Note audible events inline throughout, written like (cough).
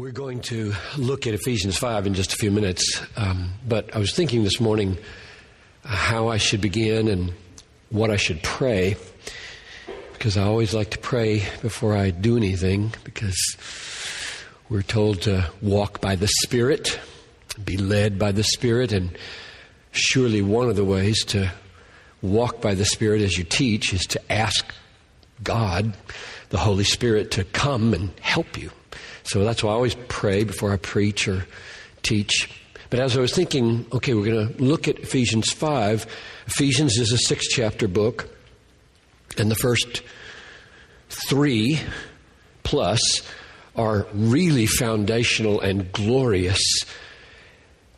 We're going to look at Ephesians 5 in just a few minutes. Um, but I was thinking this morning how I should begin and what I should pray. Because I always like to pray before I do anything, because we're told to walk by the Spirit, be led by the Spirit, and surely one of the ways to walk by the Spirit as you teach is to ask God, the Holy Spirit, to come and help you so that's why I always pray before I preach or teach. But as I was thinking, okay, we're going to look at Ephesians 5. Ephesians is a six chapter book, and the first three plus are really foundational and glorious,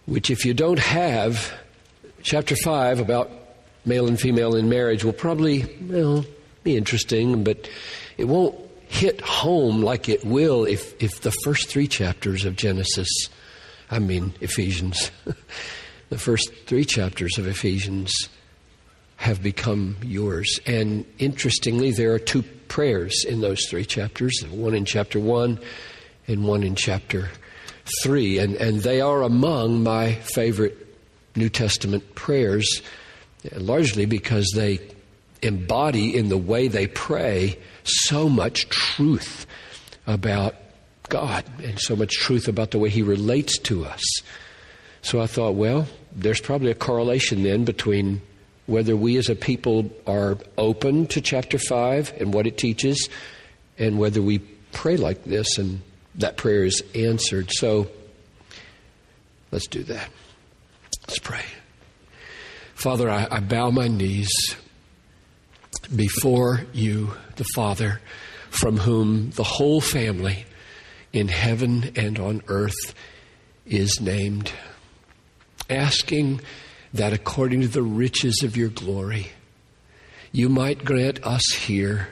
which, if you don't have, chapter 5 about male and female in marriage will probably well, be interesting, but it won't hit home like it will if, if the first three chapters of Genesis, I mean Ephesians, (laughs) the first three chapters of Ephesians have become yours. And interestingly, there are two prayers in those three chapters one in chapter one and one in chapter three. And, and they are among my favorite New Testament prayers, largely because they embody in the way they pray so much truth about God and so much truth about the way He relates to us. So I thought, well, there's probably a correlation then between whether we as a people are open to chapter 5 and what it teaches and whether we pray like this and that prayer is answered. So let's do that. Let's pray. Father, I, I bow my knees before you, the Father, from whom the whole family in heaven and on earth is named, asking that according to the riches of your glory, you might grant us here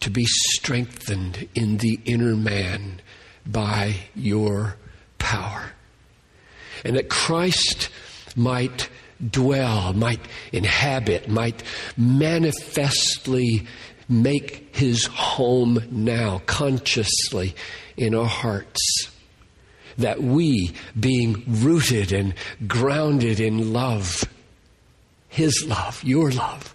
to be strengthened in the inner man by your power. And that Christ might dwell, might inhabit, might manifestly make his home now consciously in our hearts. That we, being rooted and grounded in love, his love, your love,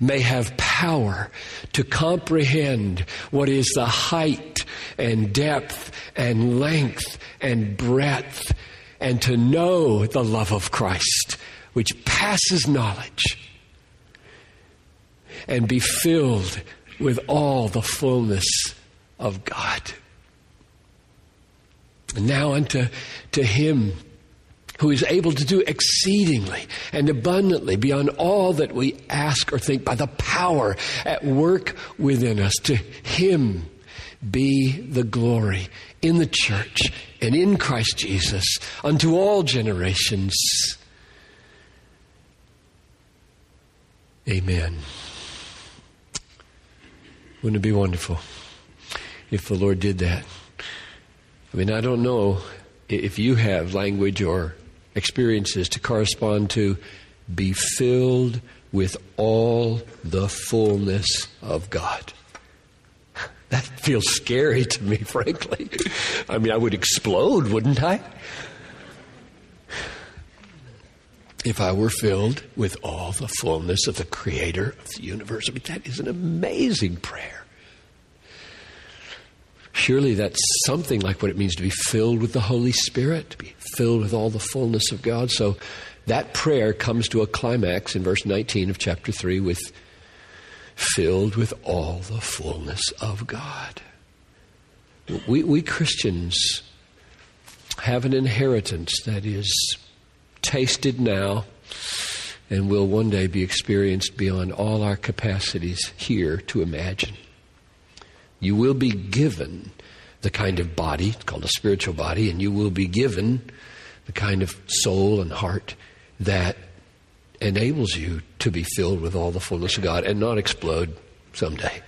may have power to comprehend what is the height and depth and length and breadth and to know the love of Christ, which passes knowledge, and be filled with all the fullness of God. And now unto to Him who is able to do exceedingly and abundantly beyond all that we ask or think by the power at work within us. To Him be the glory in the church and in Christ Jesus unto all generations. Amen. Wouldn't it be wonderful if the Lord did that? I mean, I don't know if you have language or experiences to correspond to be filled with all the fullness of God. (laughs) That feels scary to me, (laughs) frankly. I mean, I would explode, wouldn't I? If I were filled with all the fullness of the Creator of the universe. I mean, that is an amazing prayer. Surely that's something like what it means to be filled with the Holy Spirit, to be filled with all the fullness of God. So that prayer comes to a climax in verse 19 of chapter 3 with filled with all the fullness of God. We, we Christians have an inheritance that is tasted now and will one day be experienced beyond all our capacities here to imagine. You will be given the kind of body called a spiritual body, and you will be given the kind of soul and heart that enables you to be filled with all the fullness of God and not explode someday.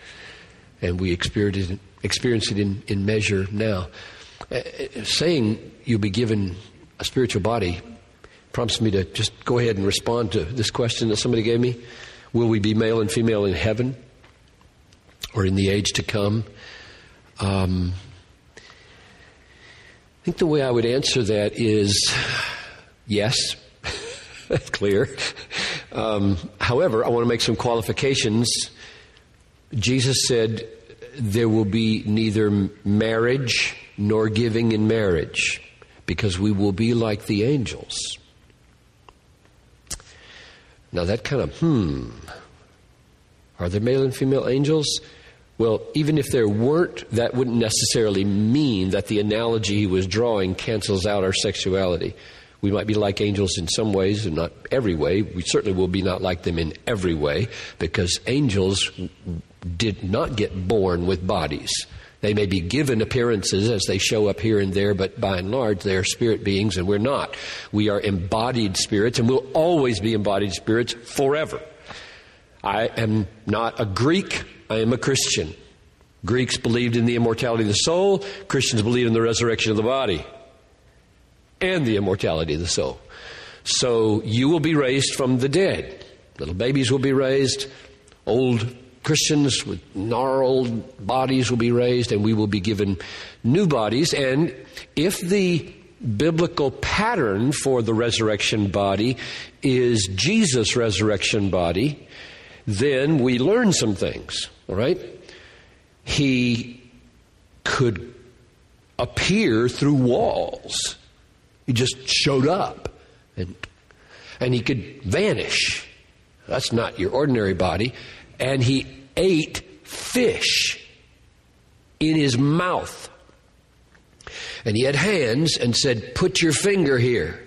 And we experience it, experience it in, in measure now. Uh, uh, saying you'll be given a spiritual body prompts me to just go ahead and respond to this question that somebody gave me Will we be male and female in heaven or in the age to come? Um, I think the way I would answer that is yes, (laughs) that's clear. Um, however, I want to make some qualifications. Jesus said there will be neither marriage nor giving in marriage because we will be like the angels. Now that kind of, hmm, are there male and female angels? Well, even if there weren't, that wouldn't necessarily mean that the analogy he was drawing cancels out our sexuality. We might be like angels in some ways and not every way. We certainly will be not like them in every way because angels did not get born with bodies. They may be given appearances as they show up here and there, but by and large, they are spirit beings and we're not. We are embodied spirits and we'll always be embodied spirits forever. I am not a Greek, I am a Christian. Greeks believed in the immortality of the soul, Christians believe in the resurrection of the body and the immortality of the soul. So you will be raised from the dead. Little babies will be raised, old Christians with gnarled bodies will be raised, and we will be given new bodies. And if the biblical pattern for the resurrection body is Jesus' resurrection body, then we learn some things, all right? He could appear through walls. He just showed up and and he could vanish. That's not your ordinary body and he ate fish in his mouth. And he had hands and said, Put your finger here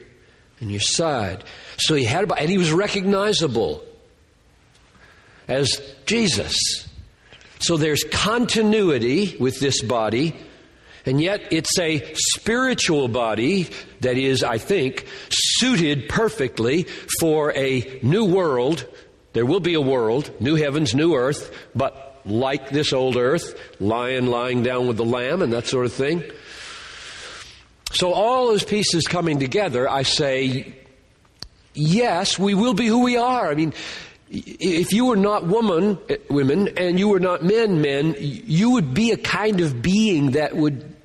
in your side. So he had, and he was recognizable as Jesus. So there's continuity with this body, and yet it's a spiritual body that is, I think, suited perfectly for a new world there will be a world, new heavens, new earth, but like this old earth, lion lying down with the lamb and that sort of thing. So all those pieces coming together, I say, yes, we will be who we are. I mean, if you were not woman, eh, women, and you were not men, men, you would be a kind of being that would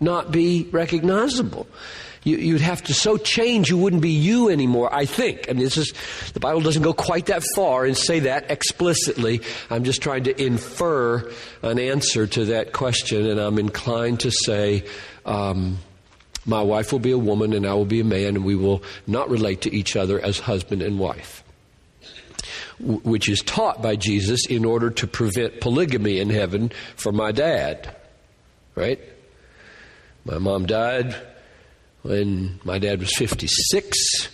not be recognizable you, would have to so change you wouldn't be you anymore, I think. I mean, this is, the Bible doesn't go quite that far and say that explicitly. I'm just trying to infer an answer to that question, and I'm inclined to say, um, my wife will be a woman and I will be a man, and we will not relate to each other as husband and wife. which is taught by Jesus in order to prevent polygamy in heaven for my dad. Right? My mom died when my dad was 56,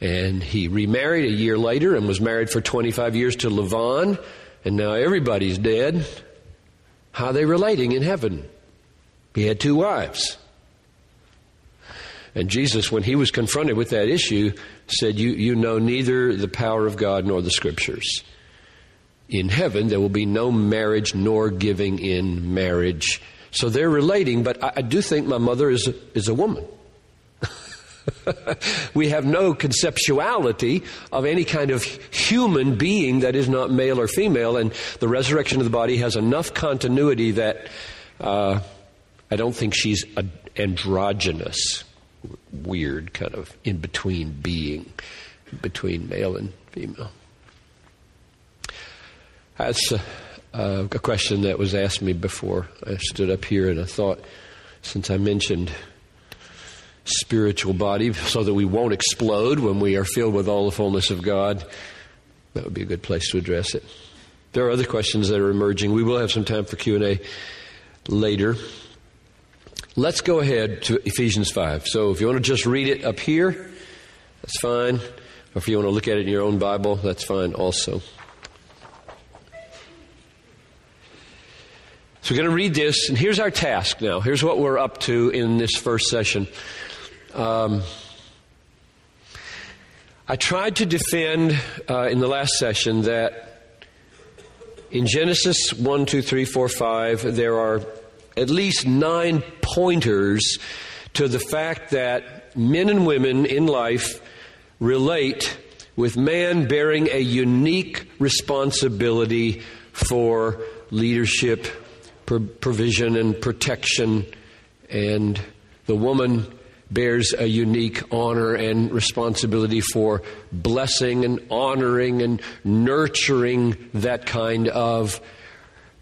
and he remarried a year later and was married for 25 years to Levon, and now everybody's dead. How are they relating in heaven? He had two wives. And Jesus, when he was confronted with that issue, said, You, you know neither the power of God nor the scriptures. In heaven, there will be no marriage nor giving in marriage. So they're relating, but I, I do think my mother is a, is a woman. (laughs) we have no conceptuality of any kind of human being that is not male or female, and the resurrection of the body has enough continuity that uh, I don't think she's an androgynous, weird kind of in between being, between male and female. That's a, uh, a question that was asked me before I stood up here, and I thought, since I mentioned spiritual body so that we won't explode when we are filled with all the fullness of God. That would be a good place to address it. There are other questions that are emerging. We will have some time for Q&A later. Let's go ahead to Ephesians 5. So if you want to just read it up here, that's fine. Or if you want to look at it in your own Bible, that's fine also. So we're going to read this, and here's our task now. Here's what we're up to in this first session. Um, I tried to defend uh, in the last session that in Genesis 1, 2, 3, 4, 5, there are at least nine pointers to the fact that men and women in life relate with man bearing a unique responsibility for leadership, provision, and protection and the woman bears a unique honor and responsibility for blessing and honoring and nurturing that kind of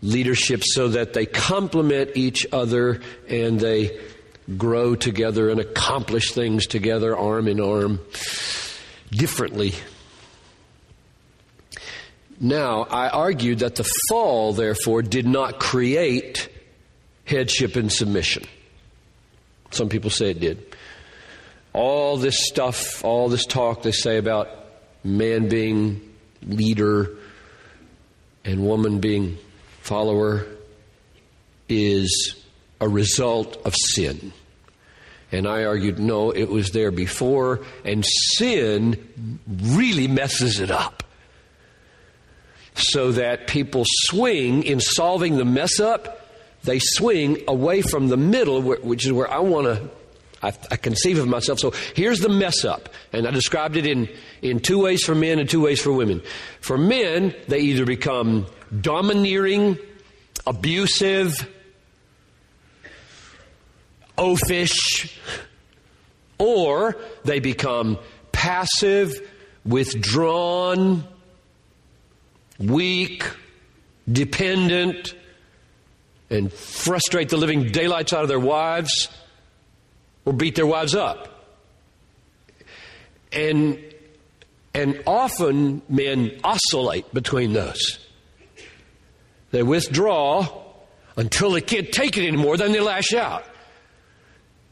leadership so that they complement each other and they grow together and accomplish things together, arm in arm, differently. Now, I argued that the fall, therefore, did not create headship and submission. Some people say it did all this stuff, all this talk they say about man being leader and woman being follower is a result of sin. And I argued, no, it was there before, and sin really messes it up. So that people swing in solving the mess up, they swing away from the middle, which is where I want to I, I conceive of myself. So here's the mess up. And I described it in, in two ways for men and two ways for women. For men, they either become domineering, abusive, oafish, or they become passive, withdrawn, weak, dependent, and frustrate the living daylights out of their wives or beat their wives up. And, and often men oscillate between those. They withdraw until they can't take it anymore, then they lash out.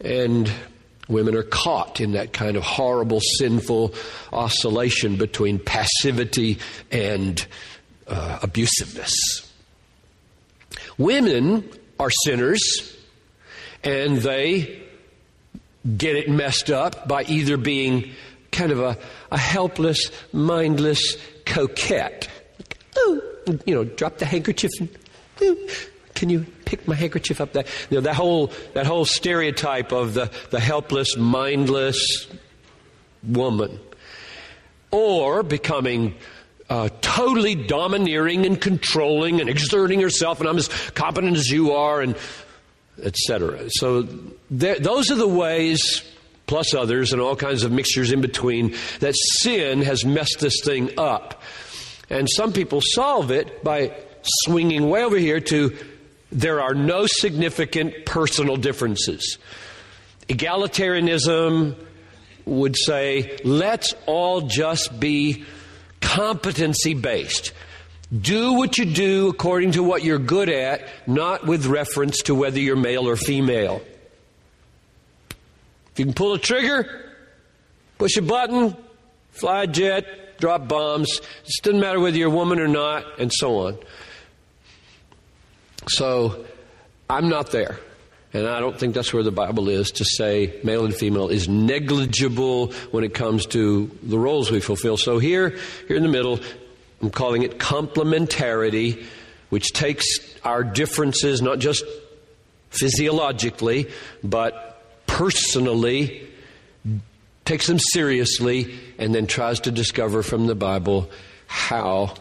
And women are caught in that kind of horrible, sinful oscillation between passivity and uh, abusiveness. Women are sinners, and they get it messed up by either being kind of a, a helpless, mindless coquette. Oh, you know, drop the handkerchief and, can you pick my handkerchief up? That you know, that whole that whole stereotype of the, the helpless, mindless woman, or becoming uh, totally domineering and controlling and exerting herself, and I'm as competent as you are, and etc. So there, those are the ways, plus others, and all kinds of mixtures in between, that sin has messed this thing up. And some people solve it by swinging way over here to there are no significant personal differences. Egalitarianism would say, let's all just be competency based. Do what you do according to what you're good at, not with reference to whether you're male or female. If you can pull a trigger, push a button, fly a jet, drop bombs, it doesn't matter whether you're a woman or not, and so on. So, I'm not there. And I don't think that's where the Bible is to say male and female is negligible when it comes to the roles we fulfill. So here, here in the middle, I'm calling it complementarity, which takes our differences not just physiologically, but personally, takes them seriously, and then tries to discover from the Bible how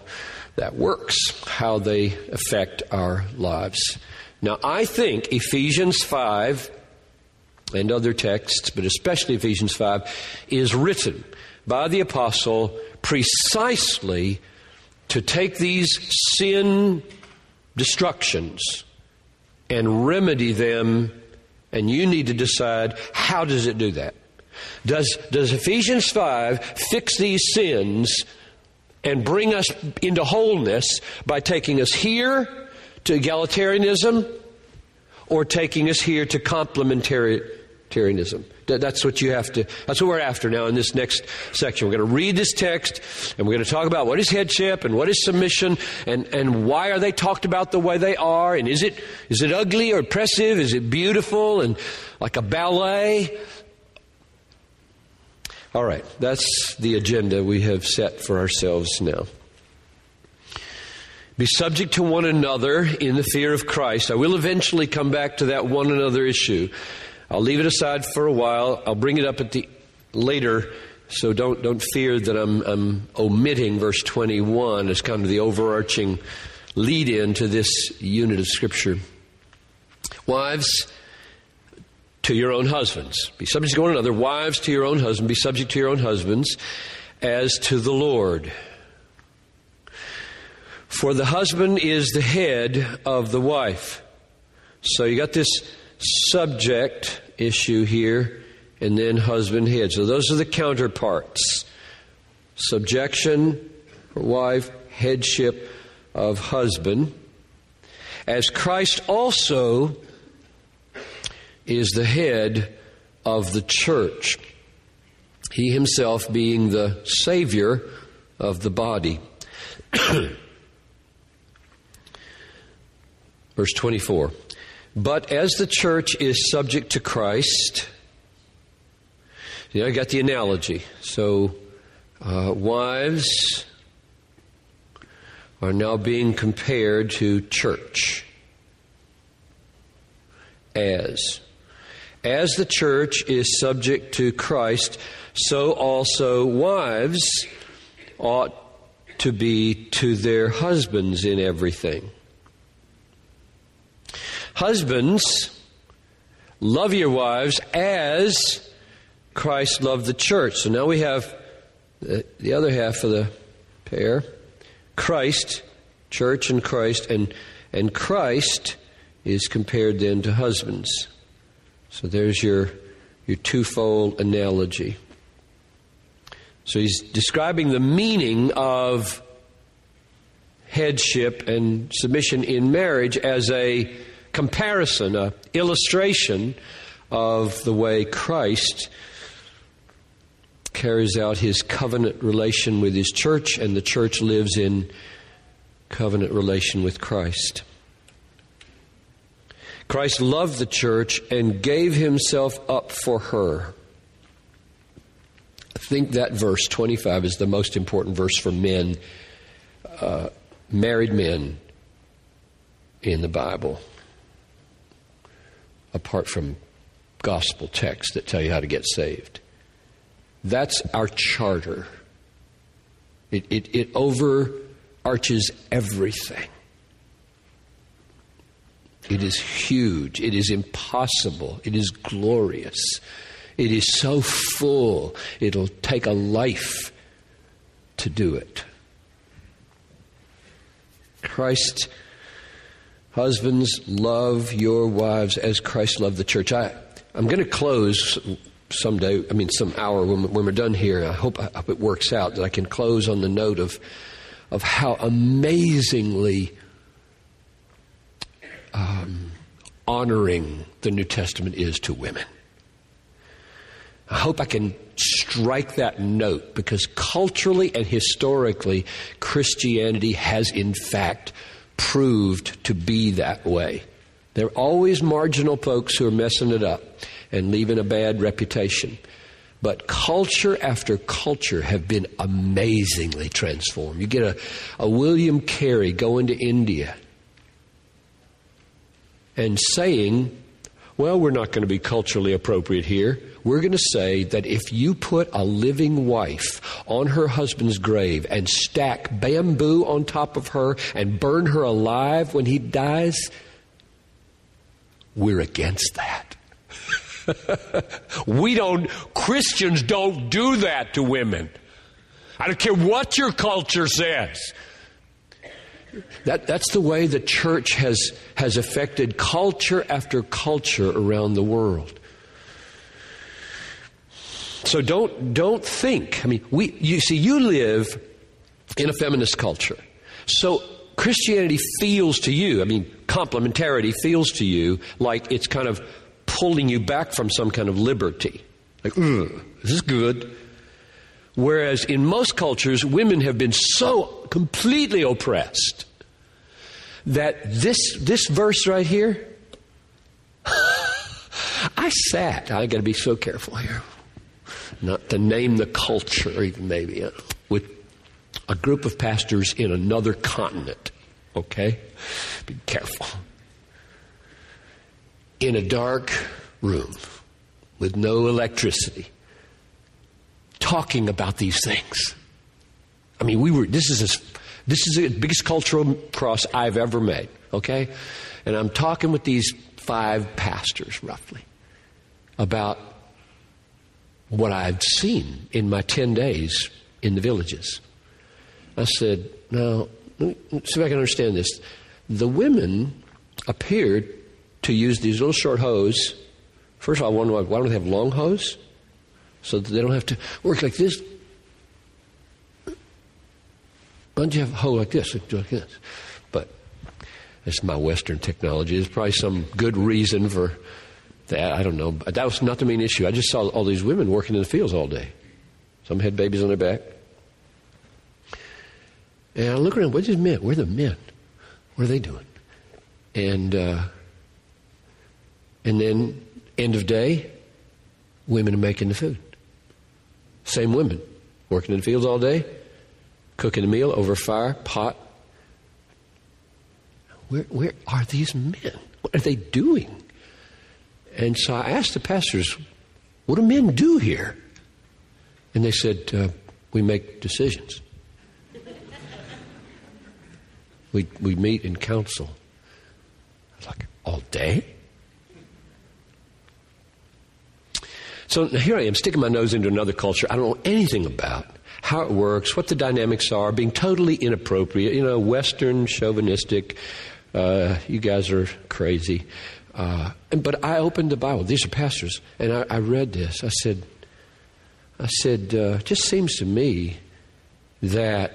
that works, how they affect our lives. Now, I think Ephesians 5 and other texts, but especially Ephesians 5, is written by the apostle precisely to take these sin destructions and remedy them, and you need to decide how does it do that? Does, does Ephesians 5 fix these sins and bring us into wholeness by taking us here to egalitarianism or taking us here to complementarianism? That's what you have to, that's what we're after now in this next section. We're going to read this text and we're going to talk about what is headship and what is submission and, and why are they talked about the way they are and is it, is it ugly or oppressive? Is it beautiful and like a ballet? All right, that's the agenda we have set for ourselves now. Be subject to one another in the fear of Christ. I will eventually come back to that one another issue. I'll leave it aside for a while. I'll bring it up at the later, so don't don't fear that I'm, I'm omitting verse 21 as kind of the overarching lead in to this unit of Scripture. Wives, to your own husbands. Be subject to one another. Wives to your own husband. Be subject to your own husbands as to the Lord. For the husband is the head of the wife. So you got this subject issue here, and then husband head. So those are the counterparts subjection for wife, headship of husband. As Christ also is the head of the church, he himself being the Savior of the body. (clears throat) Verse 24. But as the church is subject to Christ, know, I got the analogy. So, uh, wives are now being compared to church as. As the church is subject to Christ, so also wives ought to be to their husbands in everything. Husbands, love your wives as Christ loved the church. So now we have the, the other half of the pair Christ, church and Christ, and, and Christ is compared then to husbands. So there's your, your twofold analogy. So he's describing the meaning of headship and submission in marriage as a comparison, a illustration of the way Christ carries out his covenant relation with his church, and the church lives in covenant relation with Christ. Christ loved the church and gave himself up for her. I think that verse 25 is the most important verse for men, uh, married men in the Bible apart from gospel texts that tell you how to get saved. That's our charter. It, it, it overarches everything. It is huge. It is impossible. It is glorious. It is so full, it'll take a life to do it. Christ Husbands, love your wives as Christ loved the church. I, I'm going to close someday, I mean, some hour when, when we're done here. I hope, I hope it works out that I can close on the note of, of how amazingly um, honoring the New Testament is to women. I hope I can strike that note because culturally and historically, Christianity has in fact proved to be that way. There are always marginal folks who are messing it up and leaving a bad reputation. But culture after culture have been amazingly transformed. You get a, a William Carey going to India and saying, well, we're not going to be culturally appropriate here. We're going to say that if you put a living wife on her husband's grave and stack bamboo on top of her and burn her alive when he dies, we're against that. (laughs) we don't, Christians don't do that to women. I don't care what your culture says. That, that's the way the church has, has affected culture after culture around the world. So don't, don't think. I mean, we, you see, you live in a feminist culture. So Christianity feels to you, I mean, complementarity feels to you like it's kind of pulling you back from some kind of liberty. Like, this is good. Whereas in most cultures, women have been so completely oppressed that this, this verse right here, (laughs) I sat, I got to be so careful here not to name the culture, even maybe, uh, with a group of pastors in another continent. Okay? Be careful. In a dark room with no electricity, talking about these things. I mean, we were, this is, a, this is the biggest cultural cross I've ever made, okay? And I'm talking with these five pastors, roughly. about what I've seen in my 10 days in the villages. I said, Now, see if I can understand this. The women appeared to use these little short hoes. First of all, I wonder why don't they have long hoes? So that they don't have to work like this. Why don't you have a hoe like this? Like this? But that's my Western technology. There's probably some good reason for that. I don't know. But that was not the main issue. I just saw all these women working in the fields all day. Some had babies on their back. And I look around, what's these men? Where are the men? What are they doing? And uh, and then end of day, women are making the food. Same women, working in the fields all day, cooking a meal over fire, pot. Where, where are these men? What are they doing? And so I asked the pastors, what do men do here? And they said, uh, we make decisions. (laughs) we, we meet in council. I was like, all day? So here I am sticking my nose into another culture I don't know anything about. How it works, what the dynamics are, being totally inappropriate, you know, Western, chauvinistic. Uh, you guys are crazy. Uh, but I opened the Bible. These are pastors, and I, I read this. I said, I said, uh, just seems to me that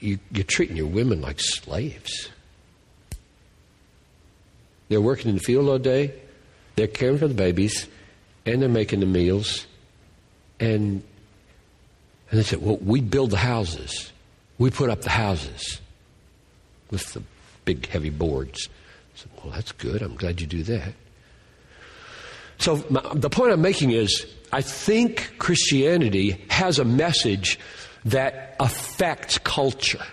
you, you're treating your women like slaves. They're working in the field all day. They're caring for the babies and they're making the meals. And, and they said, Well, we build the houses, we put up the houses with the big, heavy boards. I said, Well, that's good. I'm glad you do that. So, my, the point I'm making is I think Christianity has a message that affects culture.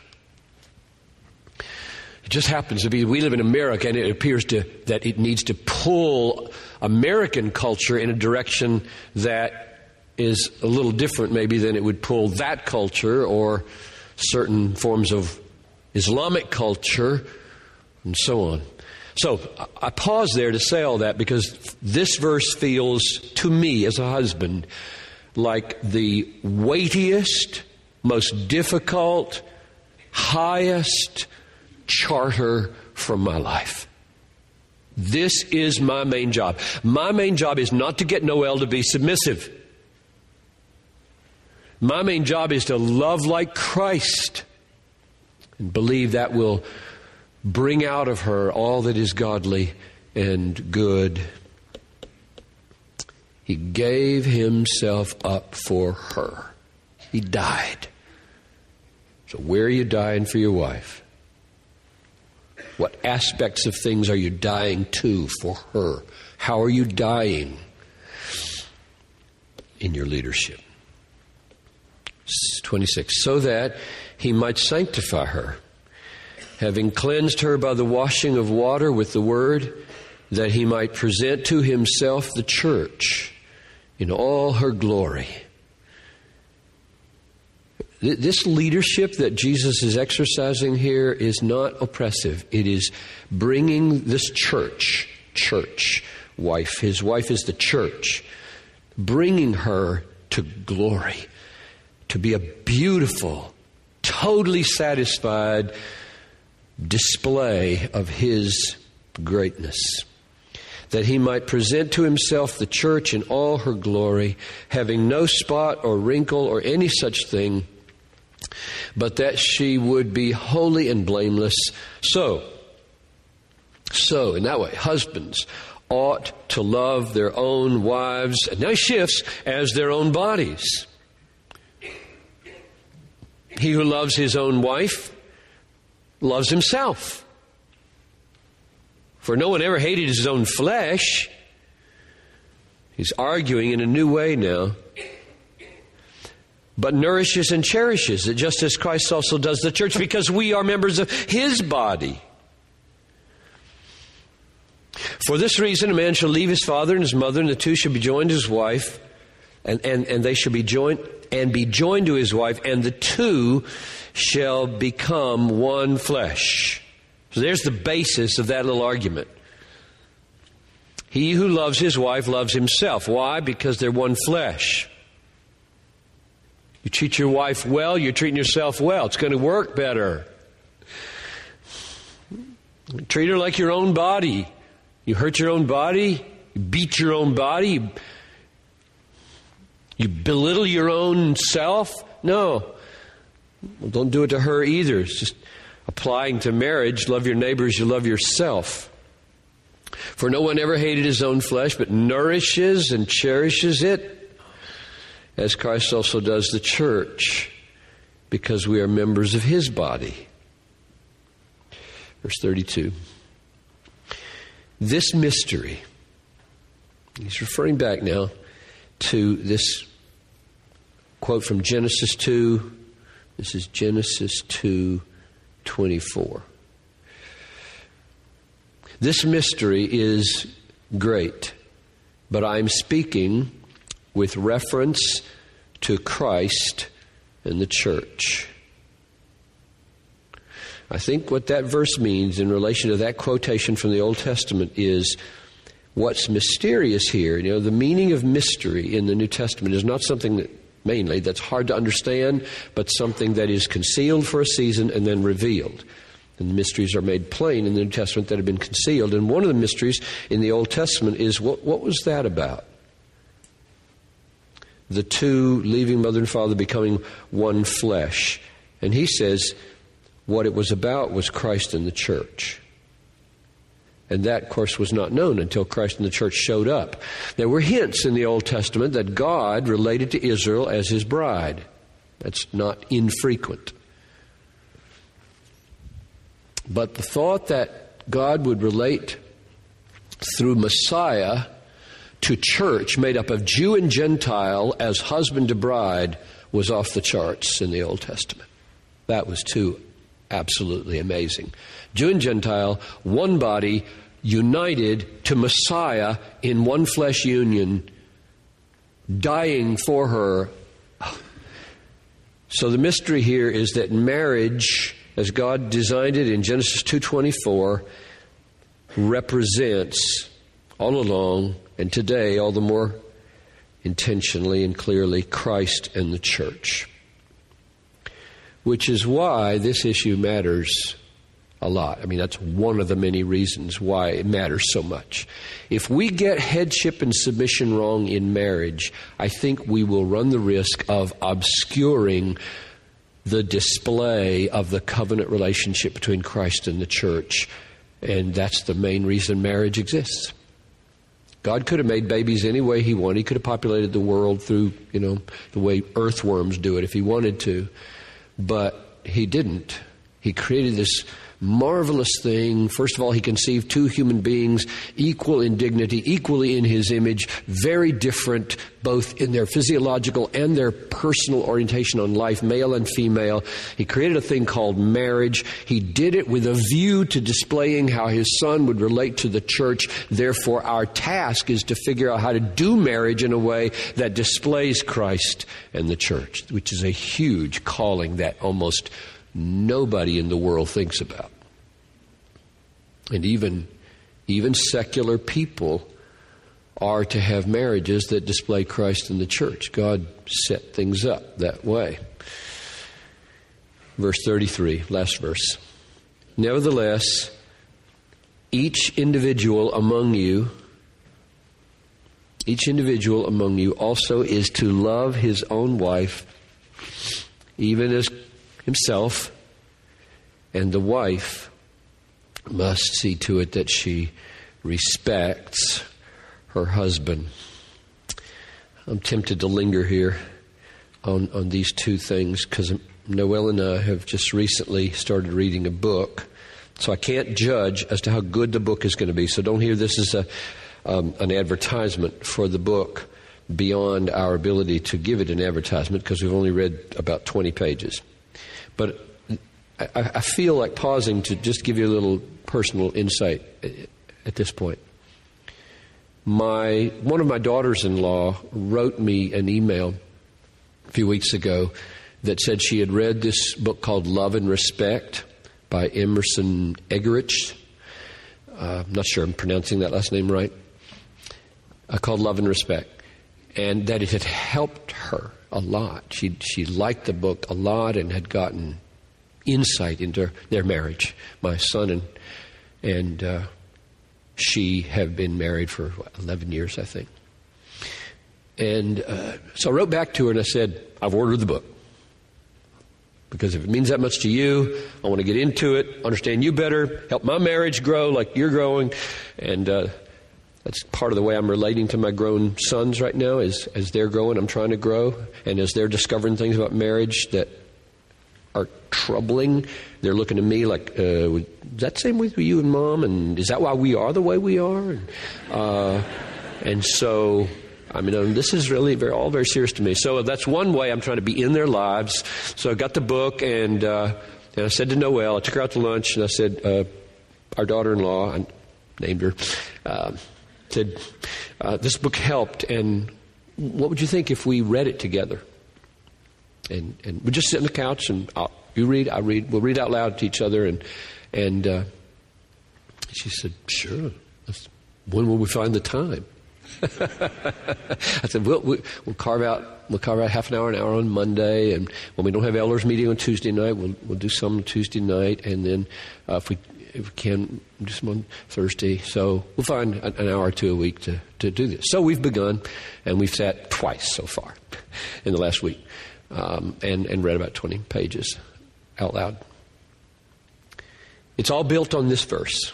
It just happens to be we live in America and it appears to that it needs to pull American culture in a direction that is a little different maybe than it would pull that culture or certain forms of Islamic culture and so on. So I pause there to say all that because this verse feels to me as a husband like the weightiest, most difficult, highest charter from my life. This is my main job. My main job is not to get Noel to be submissive. My main job is to love like Christ and believe that will bring out of her all that is godly and good. He gave himself up for her. He died. So, where are you dying for your wife? What aspects of things are you dying to for her? How are you dying in your leadership? 26. So that he might sanctify her, having cleansed her by the washing of water with the word, that he might present to himself the church in all her glory this leadership that Jesus is exercising here is not oppressive. It is bringing this church, church, wife, his wife is the church, bringing her to glory, to be a beautiful, totally satisfied display of his greatness that he might present to himself the church in all her glory, having no spot or wrinkle or any such thing, but that she would be holy and blameless. So, so in that way, husbands ought to love their own wives, and now shifts, as their own bodies. He who loves his own wife loves himself. For no one ever hated his own flesh. He's arguing in a new way now but nourishes and cherishes it, just as Christ also does the church, because we are members of his body. For this reason, a man shall leave his father and his mother, and the two shall be joined to his wife, and, and, and they shall be joined and be joined to his wife, and the two shall become one flesh. So there's the basis of that little argument. He who loves his wife loves himself. Why? Because they're one flesh. You treat your wife well, you're treating yourself well. It's going to work better. Treat her like your own body. You hurt your own body, you beat your own body, you belittle your own self. No. Well, don't do it to her either. It's just applying to marriage love your neighbors, you love yourself. For no one ever hated his own flesh, but nourishes and cherishes it, as Christ also does the church, because we are members of his body. Verse 32. This mystery, he's referring back now to this quote from Genesis 2. This is Genesis 2 24. This mystery is great, but I'm speaking with reference to Christ and the church. I think what that verse means in relation to that quotation from the Old Testament is what's mysterious here. You know, the meaning of mystery in the New Testament is not something that mainly that's hard to understand, but something that is concealed for a season and then revealed. And the mysteries are made plain in the New Testament that have been concealed. And one of the mysteries in the Old Testament is what, what was that about? The two leaving mother and father becoming one flesh. And he says what it was about was Christ and the church. And that, of course, was not known until Christ and the church showed up. There were hints in the Old Testament that God related to Israel as his bride. That's not infrequent. But the thought that God would relate through Messiah to church made up of Jew and Gentile as husband to bride was off the charts in the Old Testament. That was too absolutely amazing. Jew and Gentile, one body, united to Messiah in one flesh union, dying for her. So the mystery here is that marriage, as God designed it in Genesis 2:24, represents all along and today all the more intentionally and clearly Christ and the church which is why this issue matters a lot. I mean, that's one of the many reasons why it matters so much. If we get headship and submission wrong in marriage, I think we will run the risk of obscuring the display of the covenant relationship between Christ and the church. And that's the main reason marriage exists. God could have made babies any way He wanted. He could have populated the world through, you know, the way earthworms do it if He wanted to but he didn't. He created this marvelous thing. First of all, he conceived two human beings equal in dignity, equally in his image, very different both in their physiological and their personal orientation on life, male and female. He created a thing called marriage. He did it with a view to displaying how his son would relate to the church. Therefore, our task is to figure out how to do marriage in a way that displays Christ and the church, which is a huge calling that almost nobody in the world thinks about. And even, even secular people are to have marriages that display Christ in the church. God set things up that way. Verse 33, last verse. Nevertheless, each individual among you, each individual among you also is to love his own wife, even as himself, and the wife must see to it that she respects her husband. I'm tempted to linger here on, on these two things because Noel and I have just recently started reading a book. So I can't judge as to how good the book is going to be. So don't hear this as a, um, an advertisement for the book beyond our ability to give it an advertisement because we've only read about 20 pages. But I, I feel like pausing to just give you a little personal insight at this point. My one of my daughters-in-law wrote me an email a few weeks ago that said she had read this book called Love and Respect by Emerson Eggerichs. Uh, I'm not sure I'm pronouncing that last name right. uh, called Love and Respect, and that it had helped her a lot. She she liked the book a lot and had gotten insight into their marriage. My son and and uh, she have been married for what, 11 years, I think. And uh, so I wrote back to her and I said, I've ordered the book. Because if it means that much to you, I want to get into it, understand you better, help my marriage grow like you're growing. And uh, that's part of the way I'm relating to my grown sons right now. Is as they're growing, I'm trying to grow, and as they're discovering things about marriage that are troubling, they're looking to me like, uh, "Is that same with you and mom?" And is that why we are the way we are? And, uh, and so I mean, um, this is really very, all very serious to me. So that's one way I'm trying to be in their lives. So I got the book, and, uh, and I said to Noel, I took her out to lunch, and I said, uh, our daughter-in-law, I named her, uh, said, uh, this book helped, and what would you think if we read it together? And, and we just sit on the couch, and I'll, you read, I read, we'll read out loud to each other, and, and uh, she said, sure. When will we find the time? (laughs) I said, we'll, we'll, carve out we'll carve out half an hour, an hour on Monday, and when we don't have elders meeting on Tuesday night, we'll we'll do some Tuesday night, and then uh, if we if we can just on Thursday. So we'll find an hour or two a week to to do this. So we've begun, and we've sat twice so far (laughs) in the last week, um, and and read about twenty pages out loud. It's all built on this verse.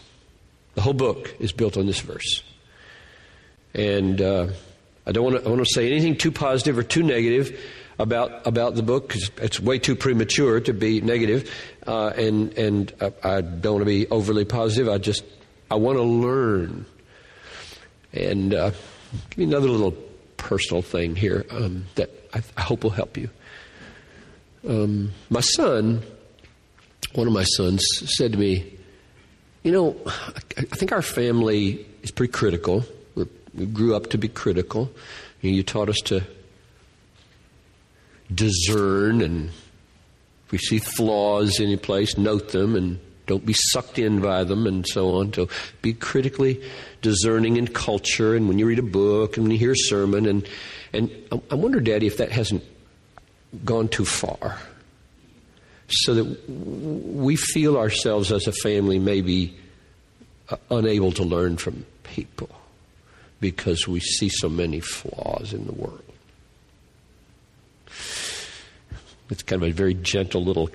The whole book is built on this verse. And uh, I don't want to say anything too positive or too negative about about the book it's way too premature to be negative, uh, and and I don't want to be overly positive. I just I want to learn. And uh, give me another little personal thing here um, that I, I, hope will help you. Um, my son, one of my sons, said to me, "You know, I, I think our family is pretty critical." We grew up to be critical. And you taught us to discern and if we see flaws any place, note them and don't be sucked in by them and so on. To be critically discerning in culture and when you read a book and when you hear a sermon. And, and I wonder, Daddy, if that hasn't gone too far. So that we feel ourselves as a family maybe uh, unable to learn from people because we see so many flaws in the world. It's kind of a very gentle little.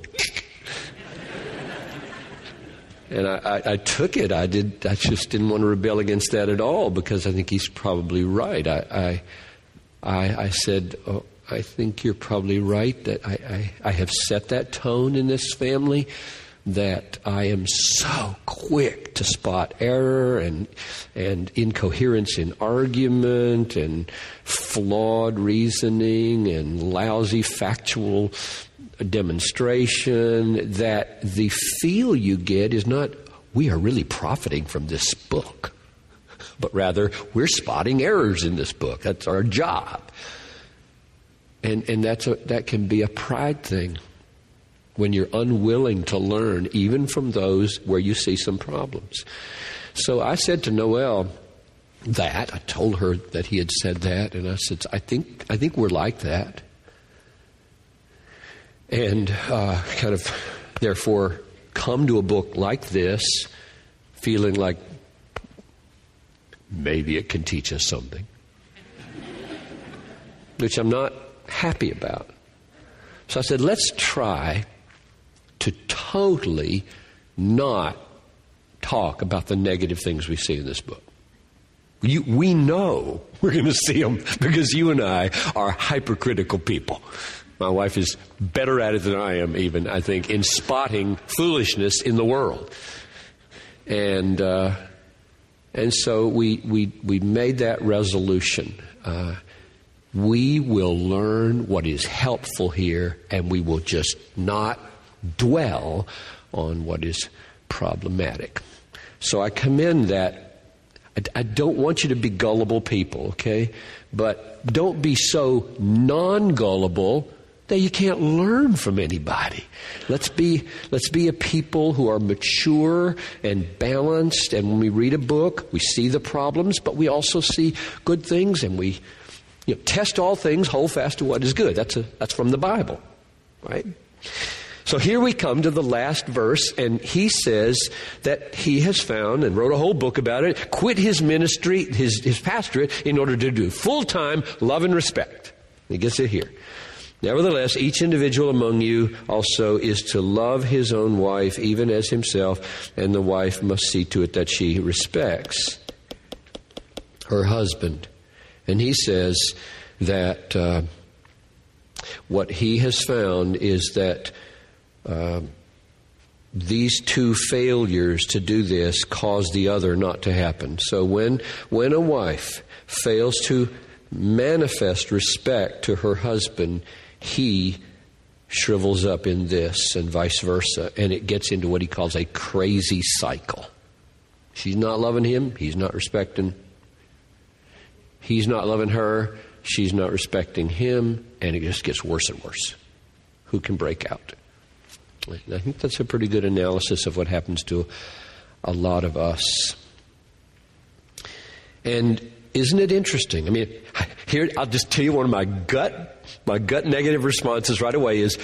and I, I, I, took it. I did. I just didn't want to rebel against that at all because I think he's probably right. I, I, I said, oh, I think you're probably right that I, I, I have set that tone in this family that I am so quick to spot error and and incoherence in argument and flawed reasoning and lousy factual demonstration that the feel you get is not we are really profiting from this book (laughs) but rather we're spotting errors in this book. That's our job. And and that's a, that can be a pride thing when you're unwilling to learn, even from those where you see some problems. So I said to Noel that. I told her that he had said that, and I said, I think, I think we're like that. And uh, kind of, therefore, come to a book like this feeling like maybe it can teach us something, which I'm not happy about. So I said, let's try to totally not talk about the negative things we see in this book. You, we know (laughs) we're going to see them because you and I are hypercritical people. My wife is better at it than I am, even, I think, in spotting foolishness in the world. And, uh, and so we, we, we made that resolution. Uh, we will learn what is helpful here, and we will just not dwell on what is problematic. So I commend that. I, I don't want you to be gullible people, okay? But don't be so non gullible that you can't learn from anybody. Let's be, let's be a people who are mature and balanced. And when we read a book, we see the problems, but we also see good things and we you know, test all things, hold fast to what is good. That's, a, that's from the Bible, right? So here we come to the last verse, and he says that he has found and wrote a whole book about it, quit his ministry, his, his pastorate, in order to do full time love and respect. He gets it here. Nevertheless, each individual among you also is to love his own wife, even as himself, and the wife must see to it that she respects her husband. And he says that uh, what he has found is that uh, these two failures to do this cause the other not to happen. So when when a wife fails to manifest respect to her husband, he shrivels up in this and vice versa, and it gets into what he calls a crazy cycle. She's not loving him, he's not respecting. He's not loving her, she's not respecting him, and it just gets worse and worse. Who can break out? I think that's a pretty good analysis of what happens to a lot of us. And isn't it interesting? I mean, here I'll just tell you one of my gut my gut negative responses right away is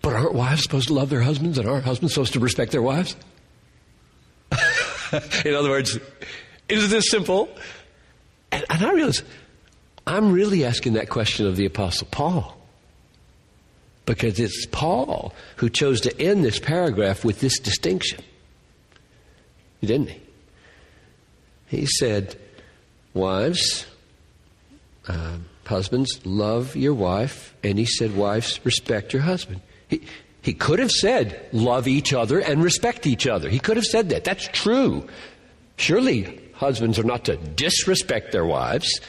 but aren't wives supposed to love their husbands and aren't husbands supposed to respect their wives? (laughs) In other words, is this simple? And, and I realize I'm really asking that question of the Apostle Paul because it's Paul who chose to end this paragraph with this distinction. Didn't he? He said, Wives, uh, husbands, love your wife. And he said, Wives, respect your husband. He, he could have said, Love each other and respect each other. He could have said that. That's true. Surely husbands are not to disrespect their wives,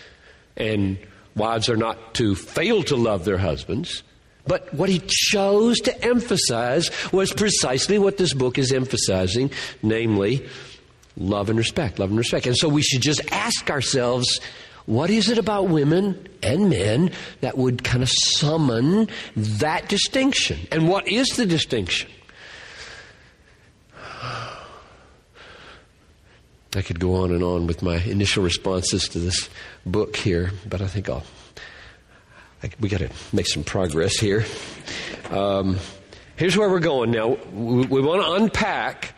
and wives are not to fail to love their husbands. But what he chose to emphasize was precisely what this book is emphasizing, namely love and respect, love and respect. And so we should just ask ourselves, what is it about women and men that would kind of summon that distinction? And what is the distinction? I could go on and on with my initial responses to this book here, but I think I'll we got to make some progress here. Um, here's where we're going now. We, we want to unpack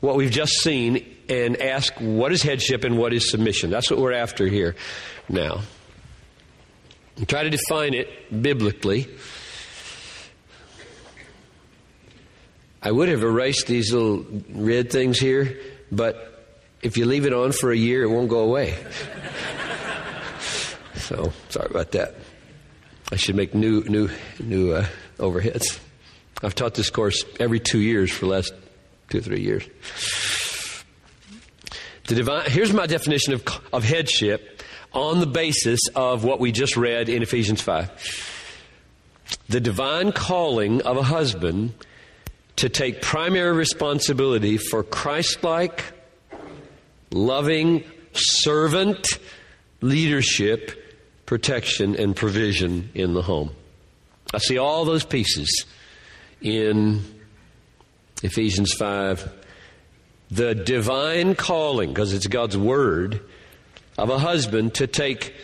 what we've just seen and ask what is headship and what is submission. That's what we're after here now. And try to define it biblically. I would have erased these little red things here, but if you leave it on for a year, it won't go away. (laughs) so, sorry about that. I should make new new new uh, overheads. I've taught this course every two years for the last two or three years. The divine, here's my definition of, of headship on the basis of what we just read in Ephesians 5. The divine calling of a husband to take primary responsibility for Christ like, loving, servant leadership protection and provision in the home. I see all those pieces in Ephesians 5. The divine calling, because it's God's word, of a husband to take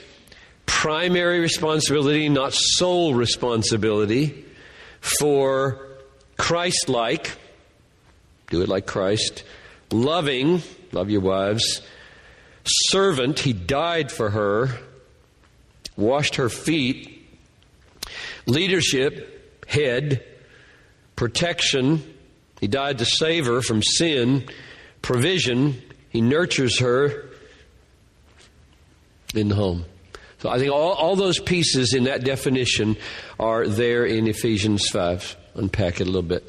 primary responsibility, not sole responsibility, for Christ like, do it like Christ, loving, love your wives, servant, he died for her, washed her feet, leadership, head, protection, he died to save her from sin, provision, he nurtures her in the home. So I think all, all those pieces in that definition are there in Ephesians 5. Unpack it a little bit.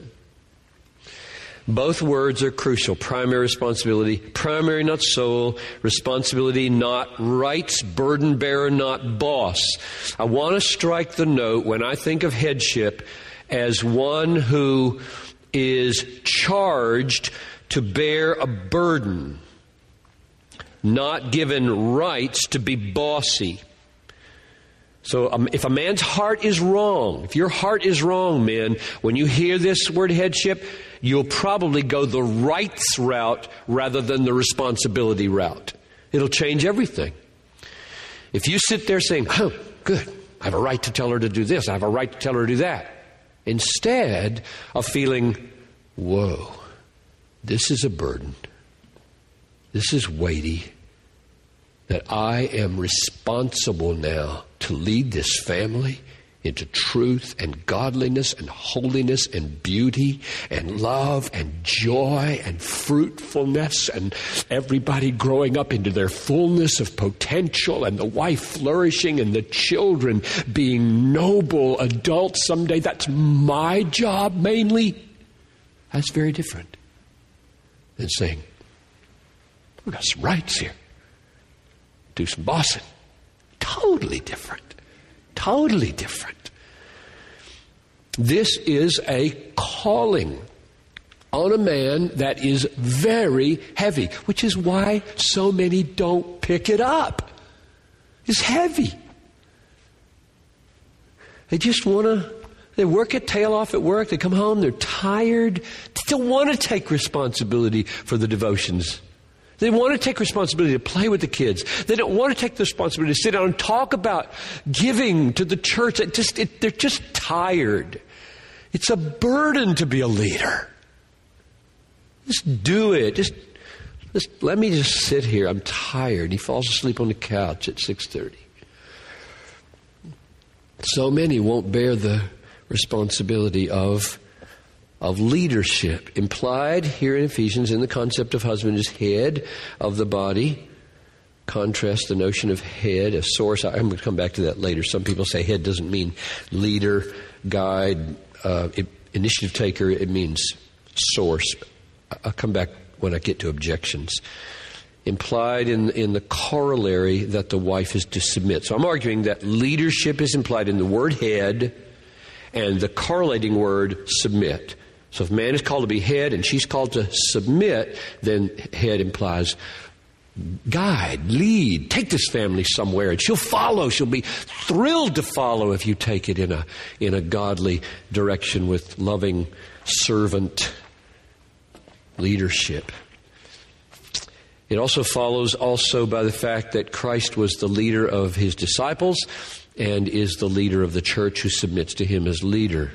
Both words are crucial. Primary responsibility, primary not sole, responsibility not rights, burden bearer not boss. I want to strike the note when I think of headship as one who is charged to bear a burden, not given rights to be bossy. So um, if a man's heart is wrong, if your heart is wrong, men, when you hear this word headship, you'll probably go the rights route rather than the responsibility route. It'll change everything. If you sit there saying, oh, good, I have a right to tell her to do this, I have a right to tell her to do that, instead of feeling, whoa, this is a burden, this is weighty, that I am responsible now to lead this family into truth and godliness and holiness and beauty and love and joy and fruitfulness and everybody growing up into their fullness of potential and the wife flourishing and the children being noble adults someday. That's my job mainly. That's very different than saying, we've got some rights here. Do some bossing. Totally different. Totally different. This is a calling on a man that is very heavy, which is why so many don't pick it up. It's heavy. They just want to, they work a tail off at work, they come home, they're tired, they don't want to take responsibility for the devotions they want to take responsibility to play with the kids. They don't want to take the responsibility to sit down and talk about giving to the church. It just, it, they're just tired. It's a burden to be a leader. Just do it. Just, just let me just sit here. I'm tired. He falls asleep on the couch at 6:30. So many won't bear the responsibility of of leadership. Implied here in Ephesians in the concept of husband is head of the body. Contrast the notion of head, a source. I'm going to come back to that later. Some people say head doesn't mean leader, guide, uh, initiative taker. It means source. I'll come back when I get to objections. Implied in, in the corollary that the wife is to submit. So I'm arguing that leadership is implied in the word head and the correlating word submit. So if man is called to be head and she's called to submit, then head implies guide, lead, take this family somewhere, and she'll follow. She'll be thrilled to follow if you take it in a in a godly direction with loving servant leadership. It also follows also by the fact that Christ was the leader of his disciples and is the leader of the church who submits to him as leader.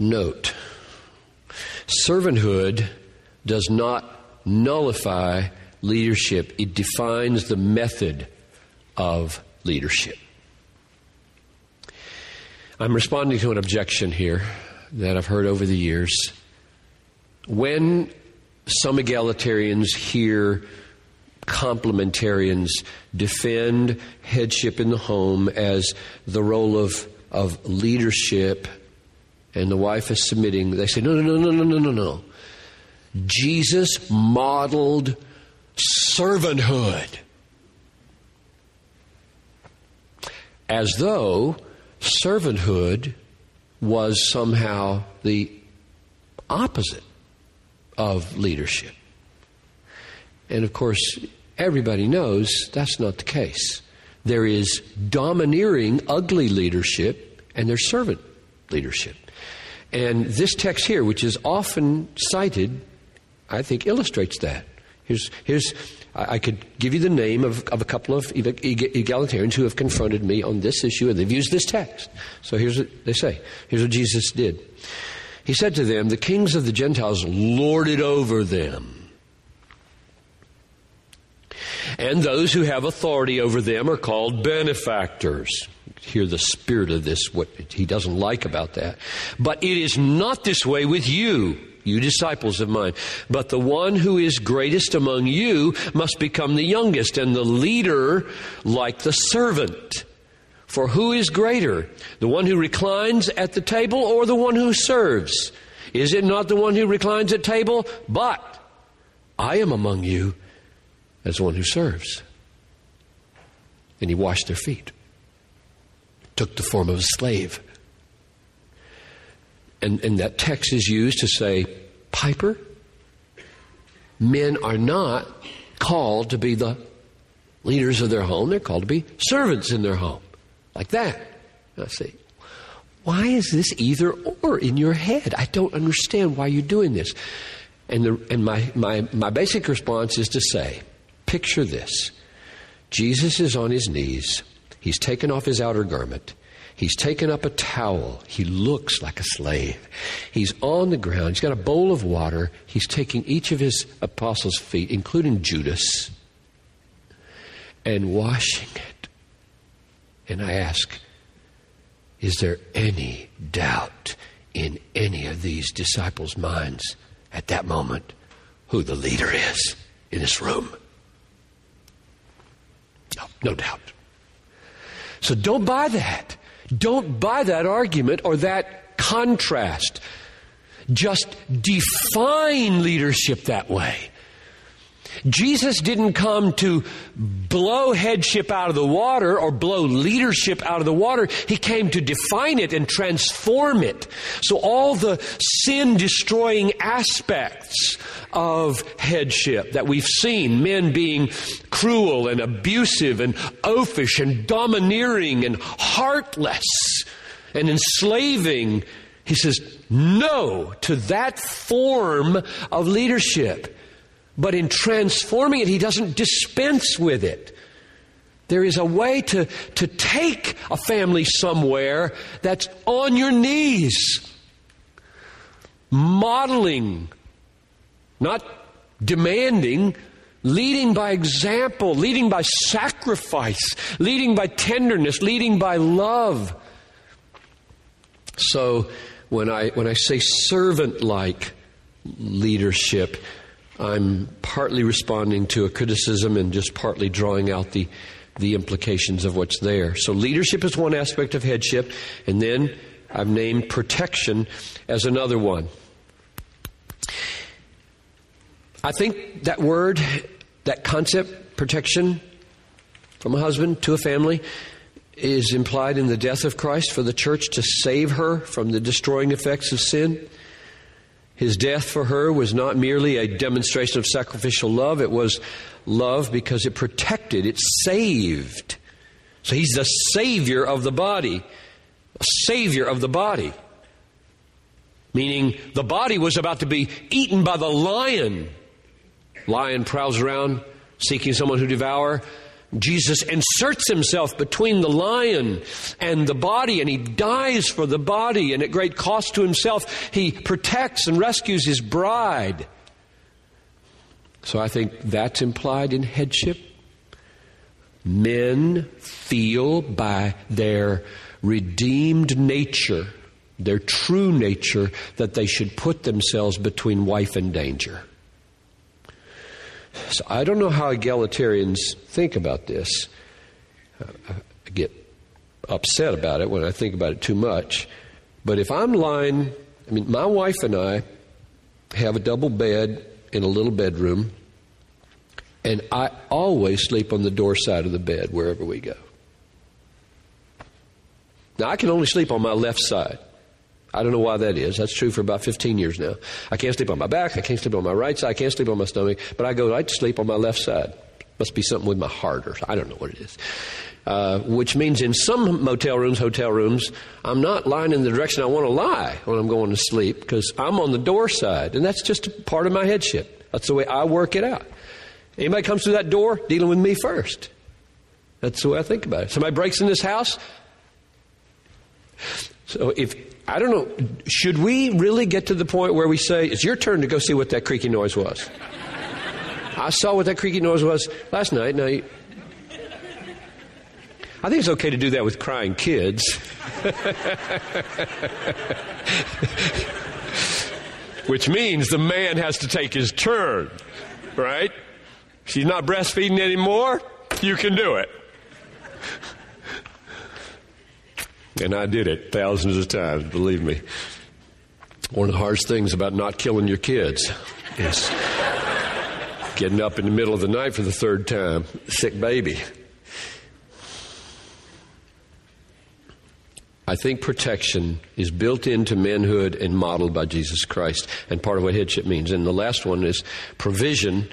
Note servanthood does not nullify leadership, it defines the method of leadership. I'm responding to an objection here that I've heard over the years. When some egalitarians hear complementarians defend headship in the home as the role of, of leadership and the wife is submitting, they say, no, no, no, no, no, no, no, no. Jesus modeled servanthood as though servanthood was somehow the opposite of leadership. And of course, everybody knows that's not the case. There is domineering, ugly leadership, and there's servant leadership. And this text here, which is often cited, I think illustrates that. Here's, here's I could give you the name of, of a couple of egalitarians who have confronted me on this issue, and they've used this text. So here's what they say. Here's what Jesus did. He said to them, The kings of the Gentiles lord it over them. And those who have authority over them are called benefactors hear the spirit of this, what he doesn't like about that. But it is not this way with you, you disciples of mine. But the one who is greatest among you must become the youngest, and the leader like the servant. For who is greater, the one who reclines at the table or the one who serves? Is it not the one who reclines at table? But I am among you as one who serves. And he washed their feet took the form of a slave. And, and that text is used to say, Piper, men are not called to be the Leaders of their home, they're called to be servants in their home. Like that. I say, why is this either or in your head? I don't understand why you're doing this. And, the, and my, my, my basic response is to say, picture this. Jesus is on his knees. He's taken off his outer garment. He's taken up a towel. He looks like a slave. He's on the ground. He's got a bowl of water. He's taking each of his apostles' feet, including Judas, and washing it. And I ask, is there any doubt in any of these disciples' minds at that moment who the leader is in this room? No, no doubt. So don't buy that. Don't buy that argument or that contrast. Just define leadership that way. Jesus didn't come to blow headship out of the water or blow leadership out of the water. He came to define it and transform it. So all the sin destroying aspects of headship that we've seen, men being cruel and abusive and oafish and domineering and heartless and enslaving, he says no to that form of leadership. But in transforming it, he doesn't dispense with it. There is a way to, to take a family somewhere that's on your knees, modeling, not demanding, leading by example, leading by sacrifice, leading by tenderness, leading by love. So when I, when I say servant like leadership, I'm partly responding to a criticism and just partly drawing out the, the implications of what's there. So, leadership is one aspect of headship, and then I've named protection as another one. I think that word, that concept, protection from a husband to a family, is implied in the death of Christ for the church to save her from the destroying effects of sin. His death for her was not merely a demonstration of sacrificial love, it was love because it protected, it saved. So he's the savior of the body, savior of the body. Meaning the body was about to be eaten by the lion. Lion prowls around seeking someone to devour. Jesus inserts himself between the lion and the body, and he dies for the body, and at great cost to himself, he protects and rescues his bride. So I think that's implied in headship. Men feel by their redeemed nature, their true nature, that they should put themselves between wife and danger. So I don't know how egalitarians think about this. I get upset about it when I think about it too much. But if I'm lying, I mean, my wife and I have a double bed in a little bedroom, and I always sleep on the door side of the bed wherever we go. Now, I can only sleep on my left side. I don't know why that is. That's true for about 15 years now. I can't sleep on my back. I can't sleep on my right side. I can't sleep on my stomach. But I go right to sleep on my left side. Must be something with my heart or I don't know what it is. Uh, which means in some motel rooms, hotel rooms, I'm not lying in the direction I want to lie when I'm going to sleep because I'm on the door side. And that's just a part of my headship. That's the way I work it out. Anybody comes through that door, dealing with me first. That's the way I think about it. Somebody breaks in this house. So if I don't know. Should we really get to the point where we say, it's your turn to go see what that creaky noise was? I saw what that creaky noise was last night. Now, I think it's okay to do that with crying kids. (laughs) Which means the man has to take his turn, right? She's not breastfeeding anymore. You can do it. And I did it thousands of times, believe me. One of the hardest things about not killing your kids is getting up in the middle of the night for the third time, sick baby. I think protection is built into manhood and modeled by Jesus Christ, and part of what headship means. And the last one is provision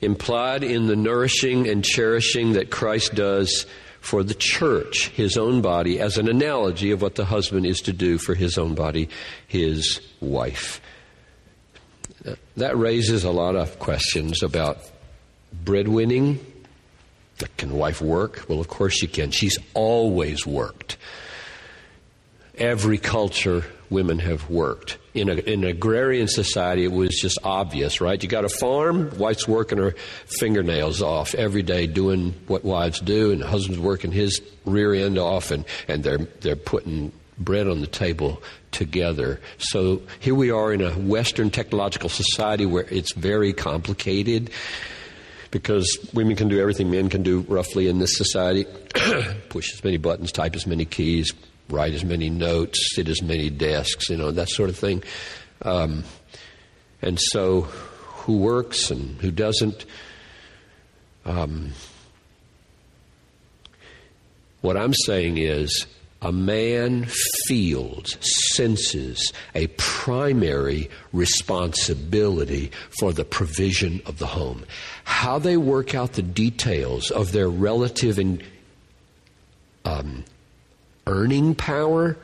implied in the nourishing and cherishing that Christ does for the church, his own body, as an analogy of what the husband is to do for his own body, his wife. That raises a lot of questions about breadwinning. Can a wife work? Well, of course she can. She's always worked. Every culture, women have worked. In, a, in an agrarian society, it was just obvious, right? You got a farm, wife's working her fingernails off every day doing what wives do, and husband's working his rear end off, and, and they're, they're putting bread on the table together. So here we are in a Western technological society where it's very complicated because women can do everything men can do roughly in this society (clears throat) push as many buttons, type as many keys, write as many notes, sit as many desks, you know, that sort of thing. Um, and so, who works and who doesn't? Um, what I'm saying is a man feels, senses a primary responsibility for the provision of the home. How they work out the details of their relative and um, earning power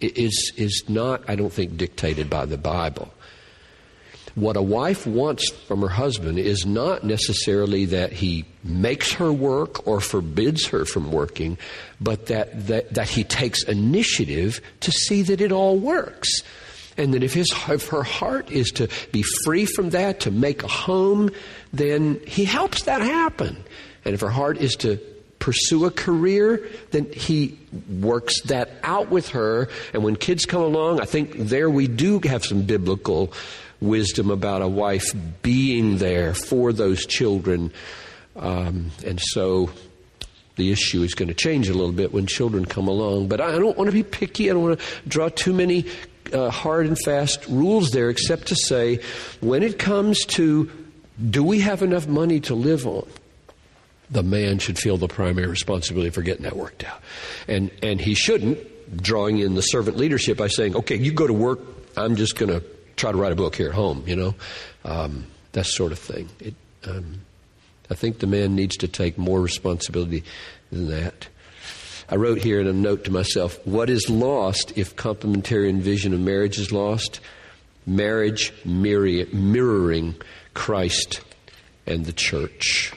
is, is not, I don't think, dictated by the Bible. What a wife wants from her husband is not necessarily that he makes her work or forbids her from working, but that, that, that he takes initiative to see that it all works. And that if, his, if her heart is to be free from that, to make a home, then he helps that happen. And if her heart is to pursue a career, then he works that out with her. And when kids come along, I think there we do have some biblical wisdom about a wife being there for those children. Um, and so the issue is going to change a little bit when children come along. But I don't want to be picky. I don't want to draw too many uh, hard and fast rules there, except to say when it comes to do we have enough money to live on? The man should feel the primary responsibility for getting that worked out. And, and he shouldn't, drawing in the servant leadership by saying, okay, you go to work, I'm just going to try to write a book here at home, you know, um, that sort of thing. It, um, I think the man needs to take more responsibility than that. I wrote here in a note to myself what is lost if complementarian vision of marriage is lost? Marriage mirroring Christ and the church.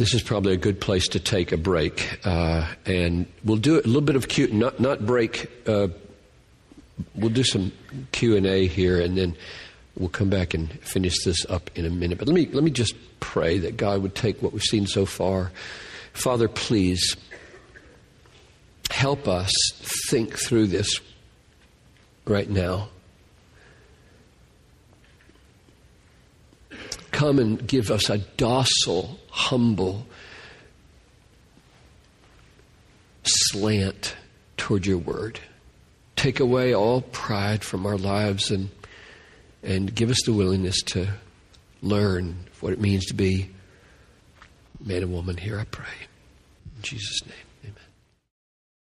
This is probably a good place to take a break, uh, and we'll do a little bit of Q, not not break uh, we'll do some Q and A here, and then we'll come back and finish this up in a minute. But let me let me just pray that God would take what we've seen so far. Father, please help us think through this right now. Come and give us a docile, humble slant toward your word take away all pride from our lives and, and give us the willingness to learn what it means to be man and woman here, I pray. In Jesus' name.